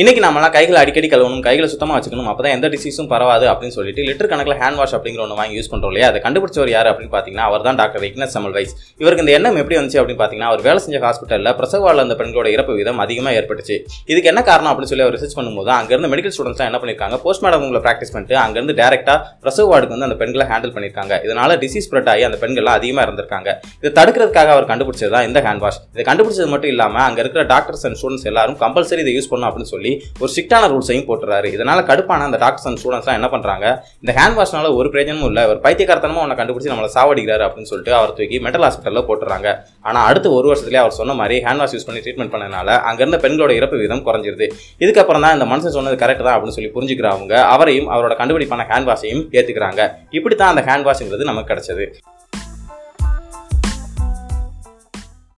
இன்னைக்கு நம்மளாம் கைகளை அடிக்கடி கழுவணும் கைகளை சுத்தமாக வச்சுக்கணும். அப்போ தான் எந்த டிசீஸும் பரவாது அப்படின்னு சொல்லிட்டு லிட்டர் கணக்கில் ஹேண்ட் வாஷ் அப்படிங்கிற ஒன்று வாங்கி யூஸ் பண்ணுறோம் இல்லையா? அதை கண்டுபிடிச்சவர் யார் அப்படின்னு பார்த்தீங்கன்னா அவர் தான் டாக்டர் விக்னஸ் சமல்வைஸ் இவருக்கு இந்த எண்ணம் எப்படி வந்துச்சு அப்படின்னு பார்த்தீங்கன்னா அவர் வேலை செஞ்ச ஹாஸ்பிட்டலில் பிரசவாளர் அந்த பெண்களோட இறப்பு விதம் அதிகமாக ஏற்பட்டுச்சு. இதுக்கு என்ன காரணம் அப்படின்னு சொல்லி அவர் ரிசர்ச் பண்ணும்போது அங்கேருந்து மெடிக்கல் ஸ்டூடெண்ட்ஸ் என்ன பண்ணியிருக்காங்க போஸ்ட்மார்டம் உங்களை ப்ராக்டிஸ் பண்ணிட்டு அங்கேருந்து டேரெக்டாக பிரசவ வார்டுக்கு வந்து அந்த பெண்களை ஹேண்டில் பண்ணியிருக்காங்க இதனால டிசீஸ் ஸ்ப்ரெட் ஆகி அந்த பெண்கள்லாம் அதிகமாக இருந்திருக்காங்க இதை தடுக்கிறதுக்காக அவர் கண்டுபிடிச்சது தான் இந்த ஹேண்ட் வாஷ் இதை கண்டுபிடிச்சது மட்டும் இல்லாமல் அங்கே இருக்கிற டாக்டர்ஸ் அண்ட் ஸ்டூடெண்ட்ஸ் எல்லாரும் கம்பல்சரி இதை யூஸ் பண்ணணும் அப்படின்னு சொல்லி ஒரு ஸ்ட்ரிக்டான ரூல்ஸையும் போட்டுறாரு. இதனால கடுப்பான அந்த டாக்டர்ஸ் அண்ட் ஸ்டூடெண்ட்ஸ்லாம் என்ன பண்ணுறாங்க இந்த ஹேண்ட் வாஷ்னால ஒரு பிரயோஜனமும் இல்லை. ஒரு பைத்தியக்காரத்தனமாக உன்னை கண்டுபிடிச்சி நம்மளை சாவடிக்கிறாரு அப்படின்னு சொல்லிட்டு அவர் தூக்கி மெட்டல் ஹாஸ்பிட்டலில் போட்டுறாங்க. ஆனால் அடுத்த ஒரு வருஷத்துலேயே அவர் சொன்ன மாதிரி ஹேண்ட் வாஷ் யூஸ் பண்ணி ட்ரீட்மெண்ட் பண்ணனால அங்கேருந்த பெண்களோட இறப்பு விதம் குறைஞ்சிருது. இதுக்கப்புறம் தான் இந்த மனுஷன் சொன்னது கரெக்ட் தான் அப்படின்னு சொல்லி புரிஞ்சுக்கிறவங்க அவரையும் அவரோட கண்டுபிடிப்பான ஹேண்ட் வாஷையும் ஏற்றுக்கிறாங்க இப்படி தான் அந்த ஹேண்ட் வாஷ்ங்கிறது நமக்கு கிடைச்சது.